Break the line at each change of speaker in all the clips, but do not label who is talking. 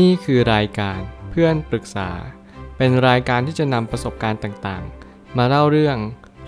นี่คือรายการเพื่อนปรึกษา เป็นรายการที่จะนำประสบการณ์ต่างๆ มาเล่าเรื่อง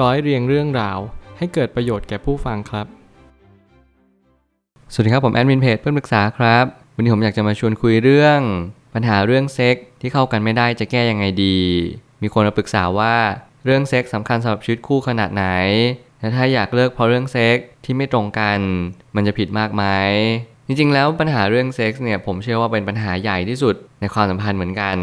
ร้อยเรียงเรื่องราว ให้เกิดประโยชน์แก่ผู้ฟังครับ
สวัสดีครับผมแอดมินเพจเพื่อนปรึกษาครับ วันนี้ผมอยากจะมาชวนคุยเรื่อง ปัญหาเรื่องเซ็กที่เข้ากันไม่ได้จะแก้ยังไงดี มีคนมาปรึกษาว่าเรื่องเซ็กสำคัญสำหรับชีวิตคู่ขนาดไหนและถ้าอยากเลิกเพราะเรื่องเซ็กที่ไม่ตรงกัน มันจะผิดมากไหม จริงๆ แล้วปัญหาเรื่องเซ็กส์เนี่ยผมเชื่อว่าเป็นปัญหาใหญ่ที่สุดในความสัมพันธ์เหมือนกัน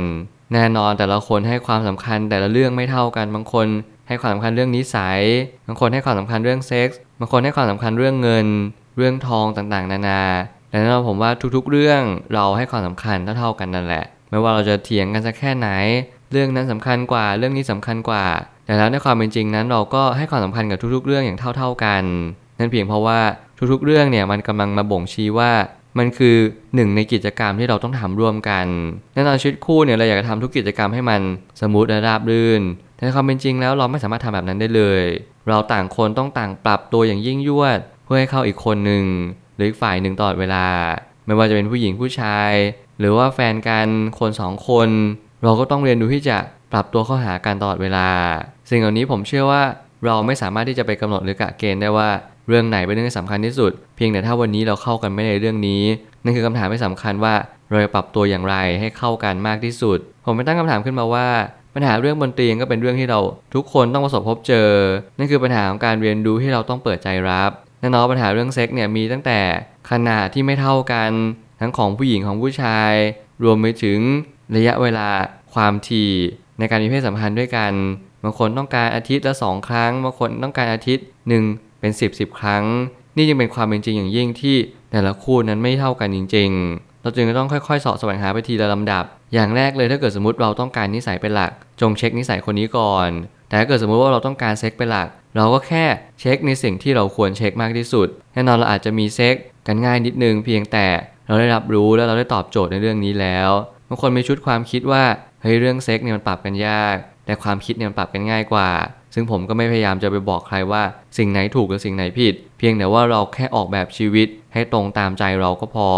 แน่นอนแต่ละคนให้ความสำคัญแต่ละเรื่องไม่เท่ากันบางคน ให้ความสำคัญเรื่องนิสัยบางคนให้ความสำคัญเรื่องเซ็กส์บางคนให้ความสำคัญเรื่องเงิน เรื่องทองต่างๆ นานาดังนั้นเราผมว่าทุกๆ เรื่องเราให้ความสำคัญเท่าๆกันนั่นแหละ ไม่ว่าเราจะเถียงกันสักแค่ไหน เรื่องนั้นสำคัญกว่าเรื่องนี้สำคัญกว่า แต่แล้วในความเป็นจริงนั้นเราก็ให้ความสำคัญกับทุกๆ เรื่องอย่างเท่า ๆกัน นั่นเพียงเพราะว่าทุกๆเรื่องเนี่ยมันกำลังมาบ่งชี้ว่ามันคือหนึ่งในกิจกรรมที่เราต้องทำร่วมกันแน่นอนชีวิตคู่เนี่ยเราอยากจะทำทุกกิจกรรมให้มันสมูทและราบรื่น แต่ในความเป็นจริงแล้วเราไม่สามารถทำแบบนั้นได้เลย เราต่างคนต้องต่างปรับตัวอย่างยิ่งยวด เพื่อให้เข้าอีกคนหนึ่งหรืออีกฝ่ายหนึ่งตลอดเวลา ไม่ว่าจะเป็นผู้หญิงผู้ชาย หรือว่าแฟนกันคนสองคน เราก็ต้องเรียนรู้ที่จะปรับตัวเข้าหากันตลอดเวลา สิ่งเหล่านี้ผมเชื่อว่าเราไม่สามารถที่จะไปกำหนดหรือกะเกณฑ์ได้ว่า เรื่องไหนเป็นเรื่องที่สำคัญที่สุด เพียงแต่ถ้าวันนี้เราเข้ากันไม่ในเรื่องนี้นั่นคือคำถามที่สำคัญว่าเราจะปรับตัวอย่างไรให้เข้ากันมากที่สุด ผมไปตั้งคำถามขึ้นมาว่า ปัญหาเรื่องบนเตียงก็เป็นเรื่องที่เรา ทุกคนต้องประสบพบเจอ นั่นคือปัญหาของการเรียนรู้ที่เราต้องเปิดใจรับแน่นอนปัญหาเรื่องเซ็กเนี่ยมีตั้งแต่ขนาดที่ไม่เท่ากัน ทั้งของผู้หญิงของผู้ชาย รวมไปถึงระยะเวลาความถี่ในการมีเพศสัมพันธ์ด้วยกันบางคนต้องการอาทิตย์ละสองครั้งบางคนต้องการอาทิตย์หนึ่ง เป็น10บสครั้ง นี่จึงเป็นความเป็นจริงอย่างยิ่งที่แต่ละคู่นั้นไม่เท่ากันจริง ๆ เราจึงต้องค่อยๆสอบแสวงหาไปทีละลำดับ อย่างแรกเลยถ้าเกิดสมมติเราต้องการนิสัยเป็นหลัก จงเช็คนิสัยคนนี้ก่อน แต่ถ้าเกิดสมมติว่าเราต้องการเซ็กเป็นหลัก เราก็แค่เช็คในสิ่งที่เราควรเช็คมากที่สุด แน่นอนเราอาจจะมีเซ็กกันง่ายนิดนึงเพียงแต่เราได้รับรู้แล้วเราได้ตอบโจทย์ในเรื่องนี้แล้วบางคนมีชุดความคิดว่าเฮ้ยเรื่องเซ็กเนี่ยมันปรับกันยาก แต่ความคิดเนี่ยมันปรับกันง่ายกว่า ซึ่งผมก็ไม่พยายามจะไปบอกใครว่าสิ่งไหนถูกหรือสิ่งไหนผิด เพียงแต่ว่าเราแค่ออกแบบชีวิต ให้ตรงตามใจเราก็พอ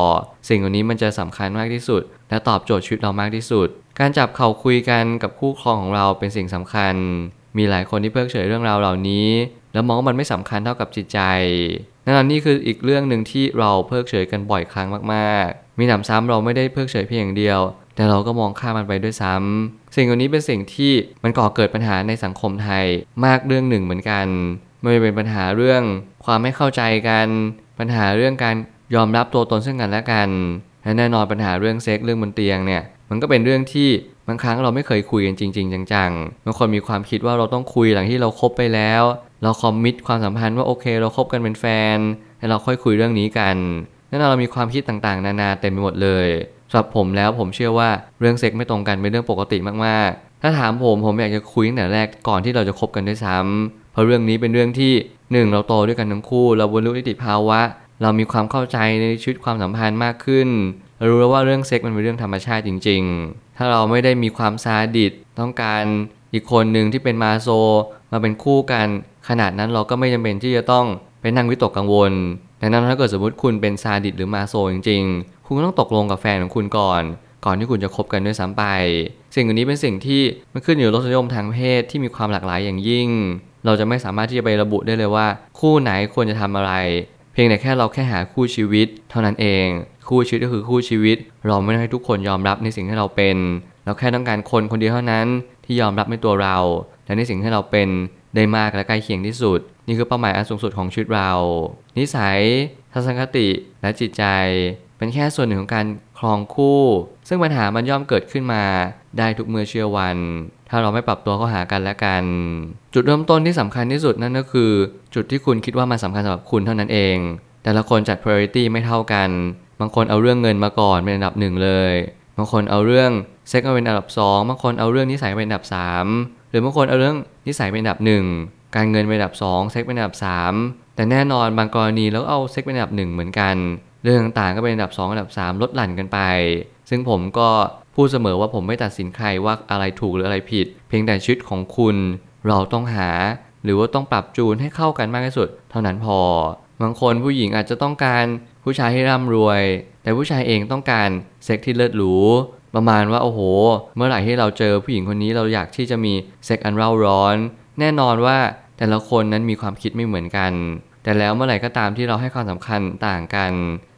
สิ่งเหล่านี้มันจะสำคัญมากที่สุด และตอบโจทย์ชีวิตเรามากที่สุด การจับเข่าคุยกันกับคู่ครองของเราเป็นสิ่งสำคัญ มีหลายคนที่เพิกเฉยเรื่องราวเหล่านี้ แล้วมองว่ามันไม่สำคัญเท่ากับจิตใจนั่นนี่คืออีกเรื่องหนึ่งที่เราเพิกเฉยกันบ่อยครั้งมากๆ มีหนำซ้ำเราไม่ได้เพิกเฉยเพียงอย่างเดียว แต่เราก็มองข้ามมันไปด้วยซ้ำสิ่งเหล่านี้เป็นสิ่งที่มันก่อเกิดปัญหาในสังคมไทยมากเรื่องหนึ่งเหมือนกันไม่เป็นปัญหาเรื่องความไม่เข้าใจกัน ปัญหาเรื่องการยอมรับตัวตนซึ่งกันและกันและแน่นอนปัญหาเรื่องเซ็กเรื่องบนเตียงเนี่ยมันก็เป็นเรื่องที่บางครั้งเราไม่เคยคุยกันจริง ๆ จังๆบางคนมีความคิดว่าเราต้องคุยหลังที่เราคบไปแล้ว เราคอมมิตความสัมพันธ์ว่าโอเค เราคบกันเป็นแฟนให้เราค่อยคุยเรื่องนี้กันแน่นอนเรามีความคิดต่างๆ นานาเต็มไปหมดเลย สำหรับผมแล้วผมเชื่อว่าเรื่องเซ็กไม่ตรงกันเป็นเรื่องปกติมากๆ ถ้าถามผมผมอยากจะคุยตั้งแต่แรกก่อนที่เราจะคบกันด้วยซ้ำเพราะเรื่องนี้เป็นเรื่องที่หนึ่งเราโตด้วยกันทั้งคู่ เราบรรลุนิติภาวะ เรามีความเข้าใจในชีวิตความสัมพันธ์มากขึ้นเรารู้แล้วว่าเรื่องเซ็กมันเป็นเรื่องธรรมชาติจริง ๆ ถ้าเราไม่ได้มีความซาดิสต้องการอีกคนหนึ่งที่เป็นมาโซมาเป็นคู่กัน ขนาดนั้นเราก็ไม่จำเป็นที่จะต้องไปนั่งวิตกกังวล ดังนั้นถ้าเกิดสมมติคุณเป็นซาดิสหรือมาโซจริงๆ คุณก็ต้องตกลงกับแฟนของคุณก่อน ก่อนที่คุณจะคบกันด้วยซ้ำไป สิ่งอันนี้เป็นสิ่งที่มันขึ้นอยู่รสนิยมทางเพศที่มีความหลากหลายอย่างยิ่ง เราจะไม่สามารถที่จะไประบุได้เลยว่า คู่ไหนควรจะทำอะไร เพียงแต่แค่เราแค่หาคู่ชีวิต เท่านั้นเอง คู่ชีวิตก็คือคู่ชีวิต เราไม่ได้ให้ทุกคนยอมรับในสิ่งที่เราเป็น เราแค่ต้องการคนคนเดียวเท่านั้น ที่ยอมรับในตัวเราและในสิ่งที่เราเป็น ได้มากและใกล้เคียงที่สุด นี่คือเป้าหมายอันสูงสุดของชีวิตเรา นิสัย ทัศนคติและจิตใจ เป็นแค่ส่วนหนึ่งของการครองคู่ ซึ่งปัญหามันย่อมเกิดขึ้นมาได้ทุกเมื่อเชื่อวัน ถ้าเราไม่ปรับตัวเข้าหากันและกัน จุดเริ่มต้นที่สำคัญที่สุดนั่นก็คือ จุดที่คุณคิดว่ามันสำคัญสำหรับคุณเท่านั้นเอง แต่ละคนจัด priority ไม่เท่ากัน บางคนเอาเรื่องเงินมาก่อนเป็นอันดับหนึ่งเลย บางคนเอาเรื่องเซ็กมาเป็นอันดับสองบางคนเอาเรื่องนิสัยเป็นอันดับสาม หรือบางคนเอาเรื่องนิสัยเป็นอันดับหนึ่งการเงินเป็นอันดับ2เซ็กเป็นอันดับ 3 แต่แน่นอนบางกรณีแล้วเอาเซ็กเป็นอันดับ 1 เหมือนกัน เรื่องต่างๆก็เป็นอันดับ 2 อันดับ 3 ลดหลั่นกันไป ซึ่งผมก็พูดเสมอว่าผมไม่ตัดสินใครว่าอะไรถูกหรืออะไรผิด เพียงแต่ชีวิตของคุณเราต้องหา หรือว่าต้องปรับจูนให้เข้ากันมากที่สุด เท่านั้นพอ บางคนผู้หญิงอาจจะต้องการผู้ชายให้ร่ำรวย แต่ผู้ชายเองต้องการเซ็กที่เลิศหรู ประมาณว่าโอ้โห เมื่อไหร่ที่เราเจอผู้หญิงคนนี้เราอยากที่จะมีเซ็กอันเร่าร้อน แน่นอนว่าแต่ละคนนั้นมีความคิดไม่เหมือนกัน แต่แล้วเมื่อไหร่ก็ตามที่เราให้ความสำคัญต่างกัน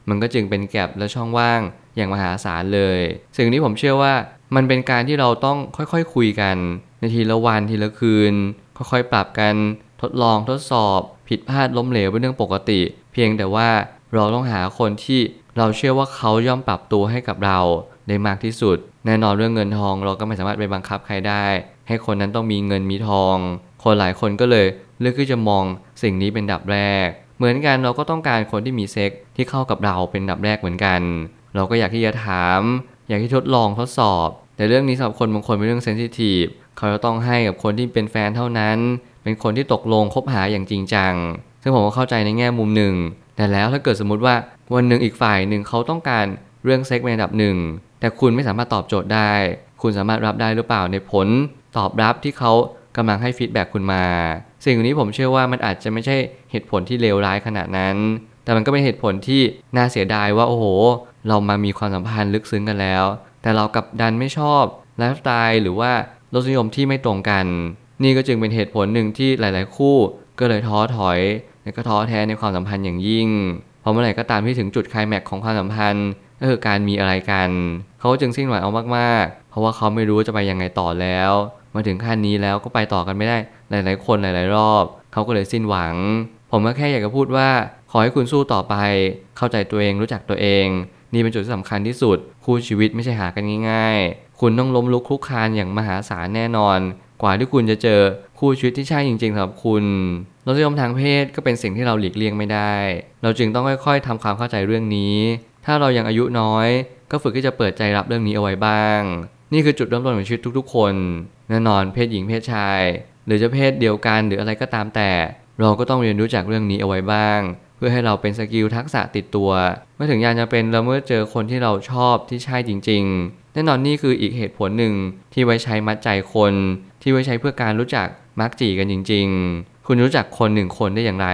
มันก็จึงเป็นแกลบและช่องว่างอย่างมหาศาลเลย สิ่งนี้ผมเชื่อว่ามันเป็นการที่เราต้องค่อยๆคคุยกัน ในทีละวันทีละคืน ค่อยๆปรับกัน ทดลองทดสอบ ผิดพลาดล้มเหลวเป็นเรื่องปกติ เพียงแต่ว่าเราต้องหาคนที่ เราเชื่อว่าเขาย่อมปรับตัวให้กับเราได้มากที่สุด แน่นอนเรื่องเงินทองเราก็ไม่สามารถไปบังคับใครได้ ให้คนนั้นต้องมีเงินมีทอง คนหลายคนก็เลยเลือกที่จะมองสิ่งนี้เป็นดับแรก เหมือนกันเราก็ต้องการคนที่มีเซ็กที่เข้ากับเราเป็นดับแรกเหมือนกัน เราก็อยากที่จะถาม อยากที่ทดลองทดสอบ แต่เรื่องนี้สำหรับคนบางคนเป็นเรื่อง sensitive เขาจะต้องให้กับคนที่เป็นแฟนเท่านั้น เป็นคนที่ตกลงคบหาอย่างจริงจังซึ่งผมก็เข้าใจในแง่มุมหนึ่ง แต่แล้วถ้าเกิดสมมุติว่าวันหนึ่งอีกฝ่ายหนึ่งเขาต้องการเรื่องเซ็กเป็นอันดับหนึ่ง แต่คุณไม่สามารถตอบโจทย์ได้ คุณสามารถรับได้หรือเปล่าในผล ตอบรับที่เขากำลังให้ feedback คุณมา สิ่งนี้ผมเชื่อว่ามันอาจจะไม่ใช่เหตุผลที่เลวร้ายขนาดนั้น แต่มันก็เป็นเหตุผลที่น่าเสียดายว่าโอ้โห เรามามีความสัมพันธ์ลึกซึ้งกันแล้ว แต่เรากลับดันไม่ชอบไลฟ์สไตล์หรือว่ารสนิยมที่ไม่ตรงกัน นี่ก็จึงเป็นเหตุผลหนึ่งที่หลาย ๆ คู่ก็เลยท้อถอย และก็ท้อแท้ในความสัมพันธ์อย่างยิ่งพอเมื่อไหร่ก็ตามที่ถึงจุดคลายแม็กของความสัมพันธ์ก็คือการมีอะไรกัน เขาจึงสิ้นหวังเอามากๆ เพราะว่าเขาไม่รู้จะไปยังไงต่อแล้ว มาถึงขั้นนี้แล้วก็ไปต่อกันไม่ได้หลายๆ คนหลาย ๆ รอบ เขาก็เลยสิ้นหวัง ผมก็แค่อยากจะพูดว่า ขอให้คุณสู้ต่อไป เข้าใจตัวเองรู้จักตัวเอง นี่เป็นจุดที่สำคัญที่สุด คู่ชีวิตไม่ใช่หากันง่าย ๆ คุณต้องล้มลุกคลุกคลานอย่างมหาศาลแน่นอน กว่าที่คุณจะเจอคู่ชีวิตที่ใช่จริงๆสำหรับคุณ รสนิยมทางเพศก็เป็นสิ่งที่เราหลีกเลี่ยงไม่ได้ เราจึงต้องค่อยๆทำความเข้าใจเรื่องนี้ ถ้าเรายังอายุน้อย ก็ฝึกที่จะเปิดใจรับเรื่องนี้เอาไว้บ้าง นี่คือจุดเริ่มต้นของชีวิตทุกๆ คนแน่นอนเพศหญิงเพศชาย หรือจะเพศเดียวกันหรืออะไรก็ตามแต่ เราก็ต้องเรียนรู้จากเรื่องนี้เอาไว้บ้าง เพื่อให้เราเป็น skill ทักษะติดตัว เมื่อถึงยามจะเป็นเราเมื่อเจอคนที่เราชอบที่ใช่จริง ๆ แน่นอนนี่คืออีกเหตุผลหนึ่งที่ไว้ใช้มัดใจคน ที่ไว้ใช้เพื่อการรู้จักมักจี่กันจริง ๆ คุณรู้จักคนหนึ่งคนได้อย่างไร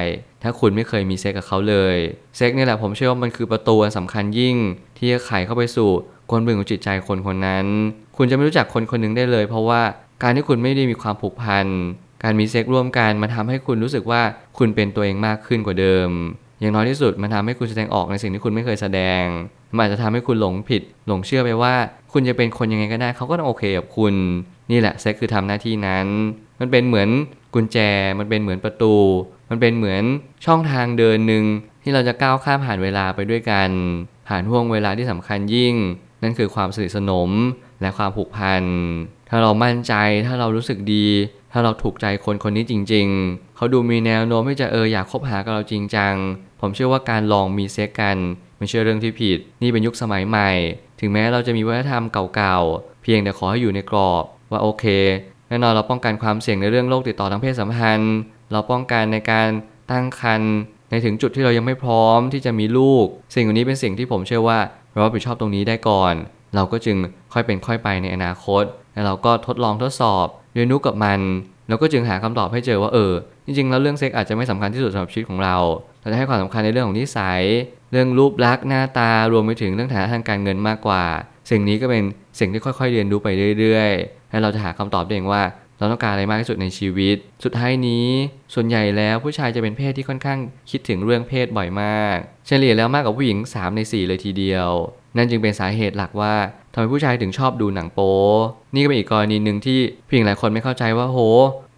ถ้าคุณไม่เคยมีเซ็กกับเขาเลย เซ็กนี่แหละผมเชื่อว่ามันคือประตูอันสำคัญยิ่ง ที่จะไขเข้าไปสู่กลบึงของจิตใจคนคนนั้น คุณจะไม่รู้จักคนคนหนึ่งได้เลย เพราะว่าการที่คุณไม่ได้มีความผูกพัน การมีเซ็กร่วมกันมันทำให้คุณรู้สึกว่าคุณเป็นตัวเองมากขึ้นกว่าเดิม อย่างน้อยที่สุดมันทำให้คุณแสดงออกในสิ่งที่คุณไม่เคยแสดง มันอาจจะทำให้คุณหลงผิด หลงเชื่อไปว่า คุณจะเป็นคนยังไงก็ได้เขาก็ต้องโอเคกับคุณ นี่แหละเซ็กคือทำหน้าที่นั้น มันเป็นเหมือนกุญแจ มันเป็นเหมือนประตู มันเป็นเหมือนช่องทางเดินหนึ่งที่เราจะก้าวข้ามผ่านเวลาไปด้วยกัน ผ่านห่วงเวลาที่สำคัญยิ่ง นั่นคือความสนิทสนมและความผูกพัน ถ้าเรามั่นใจ ถ้าเรารู้สึกดี ถ้าเราถูกใจคนคนนี้จริง ๆ เขาดูมีแนวโน้มที่จะเอออยากคบหากับเราจริงจัง ผมเชื่อว่าการลองมีเซ็กกันไม่ใช่เรื่องที่ผิด นี่เป็นยุคสมัยใหม่ ถึงแม้เราจะมีวัฒนธรรมเก่าๆ เพียงแต่ขอให้อยู่ในกรอบว่าโอเค แน่นอนเราป้องกันความเสี่ยงในเรื่องโรคติดต่อทางเพศสัมพันธ์ เราป้องกันในการตั้งครรภ์ในถึงจุดที่เรายังไม่พร้อมที่จะมีลูก สิ่งเหล่านี้เป็นสิ่งที่ผมเชื่อว่าเรารับผิดชอบตรงนี้ได้ก่อน เราก็จึงค่อยเป็นค่อยไปในอนาคต แล้วเราก็ทดลองทดสอบเรียนรู้กับมันแล้วก็จึงหาคำตอบให้เจอว่าเออจริงๆแล้วเรื่องเซ็กอาจจะไม่สำคัญที่สุดสำหรับชีวิตของเราเราจะให้ความสำคัญในเรื่องของนิสัย เรื่องรูปลักษณ์หน้าตารวมไปถึงเรื่องฐานะทางการเงินมากกว่า สิ่งนี้ก็เป็น สิ่งที่ค่อยๆเรียนรู้ไปเรื่อยๆ และเราจะหาคำตอบได้เองว่า เราต้องการอะไรมากที่สุดในชีวิต สุดท้ายนี้ ส่วนใหญ่แล้วผู้ชายจะเป็นเพศที่ค่อนข้างคิดถึงเรื่องเพศบ่อยมาก เฉลี่ยแล้วมากกว่าผู้หญิง 3 ใน 4 เลยทีเดียว นั่นจึงเป็นสาเหตุหลักว่าทำไมผู้ชายถึงชอบดูหนังโป๊นี่ก็เป็นอีกกรณีหนึ่งที่ผู้หญิงหลายคนไม่เข้าใจว่าโห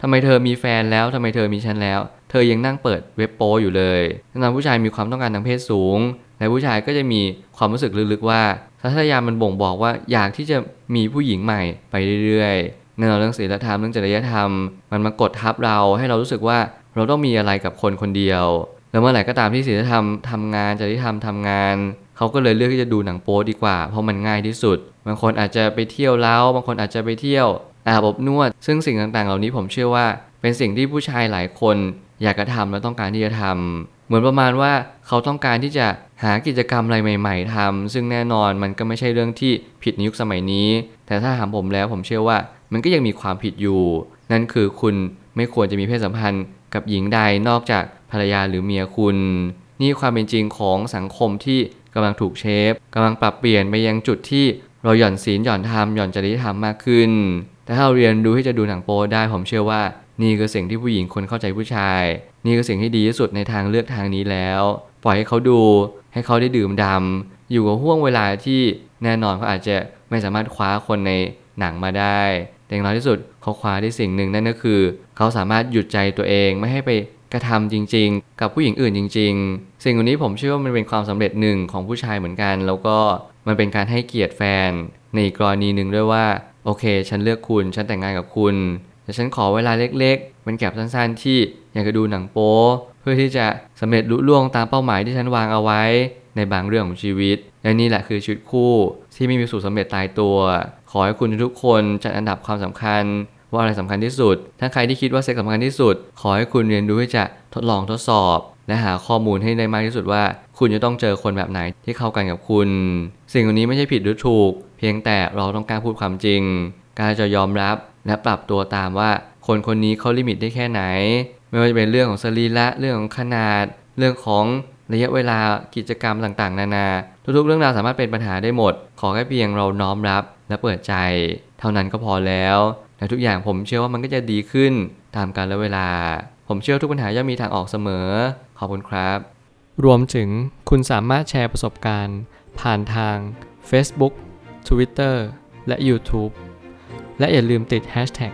ทำไมเธอมีแฟนแล้วทำไมเธอมีฉันแล้ว เธอยังนั่งเปิดเว็บโป๊อยู่เลยนั่นผู้ชายมีความต้องการทางเพศสูง และผู้ชายก็จะมีความรู้สึกลึกๆว่า สัทยามันบ่งบอกว่าอยากที่จะมีผู้หญิงใหม่ไปเรื่อยๆแน่นอนเรื่องศีลธรรมเรื่องจริยธรรม มันมากดทับเราให้เรารู้สึกว่าเราต้องมีอะไรกับคนคนเดียว แล้วเมื่อไหร่ก็ตามที่ศีลธรรมทำงานจริยธรรมทำงานเขาก็เลยเลือกที่จะดูหนังโป๊ดีกว่า เพราะมันง่ายที่สุด บางคนอาจจะไปเที่ยวเล้าบางคนอาจจะไปเที่ยวอาบอบนวด ซึ่งสิ่งต่างๆ เหล่านี้ผมเชื่อว่า เป็นสิ่งที่ผู้ชายหลายคน อยากจะทำและต้องการที่จะทำ เหมือนประมาณว่าเขาต้องการที่จะหากิจกรรมอะไรใหม่ๆทำซึ่งแน่นอนมันก็ไม่ใช่เรื่องที่ผิดในยุคสมัยนี้ แต่ถ้าถามผมแล้วผมเชื่อว่ามันก็ยังมีความผิดอยู่ นั่นคือคุณไม่ควรจะมีเพศสัมพันธ์กับหญิงใดนอกจากภรรยาหรือเมียคุณ นี่ความเป็นจริงของสังคมที่กำลังถูกเชฟกำลังปรับเปลี่ยนไปยังจุดที่เราหย่อนศีลหย่อนธรรมหย่อนจริยธรรมมากขึ้น แต่ถ้าเราเรียนรู้ที่จะดูหนังโป๊ได้ผมเชื่อว่า นี่คือสิ่งที่ผู้หญิงคนเข้าใจผู้ชาย นี่คือสิ่งที่ดีที่สุดในทางเลือกทางนี้แล้ว ปล่อยให้เขาดู ให้เขาได้ดื่มดำอยู่กับห่วงเวลาที่แน่นอนเขาอาจจะไม่สามารถคว้าคนในหนังมาได้ แต่อย่างน้อยที่สุดเขาคว้าได้สิ่งหนึ่งนั่นก็คือ เขาสามารถหยุดใจตัวเองไม่ให้ไปกระทำจริง ๆ กับผู้หญิงอื่นจริง ๆ สิ่งเหล่านี้ผมเชื่อว่ามันเป็นความสำเร็จหนึ่งของผู้ชายเหมือนกัน แล้วก็มันเป็นการให้เกียรติแฟน ในกรณีหนึ่งด้วยว่า โอเค ฉันเลือกคุณ ฉันแต่งงานกับคุณแต่ฉันขอเวลาเล็กๆ เป็นแก็บสั้นๆ ที่อยากจะดูหนังโป๊เพื่อที่จะสำเร็จลุล่วงตามเป้าหมายที่ฉันวางเอาไว้ในบางเรื่องของชีวิต และนี่แหละคือชีวิตคู่ที่ไม่มีสูตรสำเร็จตายตัว ขอให้คุณทุกคนจัดอันดับความสำคัญ ว่าอะไรสำคัญที่สุด ถ้าใครที่คิดว่าเซ็กสำคัญที่สุด ขอให้คุณเรียนรู้ที่จะทดลองทดสอบ และหาข้อมูลให้ได้มากที่สุดว่า คุณจะต้องเจอคนแบบไหนที่เข้ากันกับคุณ สิ่งเหล่านี้ไม่ใช่ผิดหรือถูก เพียงแต่เราต้องกล้ารพูดความจริง การจะยอมรับและปรับตัวตามว่า คนคนนี้เขาลิมิตได้แค่ไหน ไม่ว่าจะเป็นเรื่องของสรีระเรื่องของขนาด เรื่องของระยะเวลากิจกรรมต่างๆ นานา ทุกๆ เรื่องราวสามารถเป็นปัญหาได้หมด ขอแค่เพียงเราน้อมรับและเปิดใจ เท่านั้นก็พอแล้วและทุกอย่างผมเชื่อว่ามันก็จะดีขึ้นตามกาลเวลา ผมเชื่อทุกปัญหาย่อมมีทางออกเสมอ ขอบคุณครับ
รวมถึงคุณสามารถแชร์ประสบการณ์ ผ่านทาง Facebook Twitter และ YouTube และอย่าลืมติด Hashtag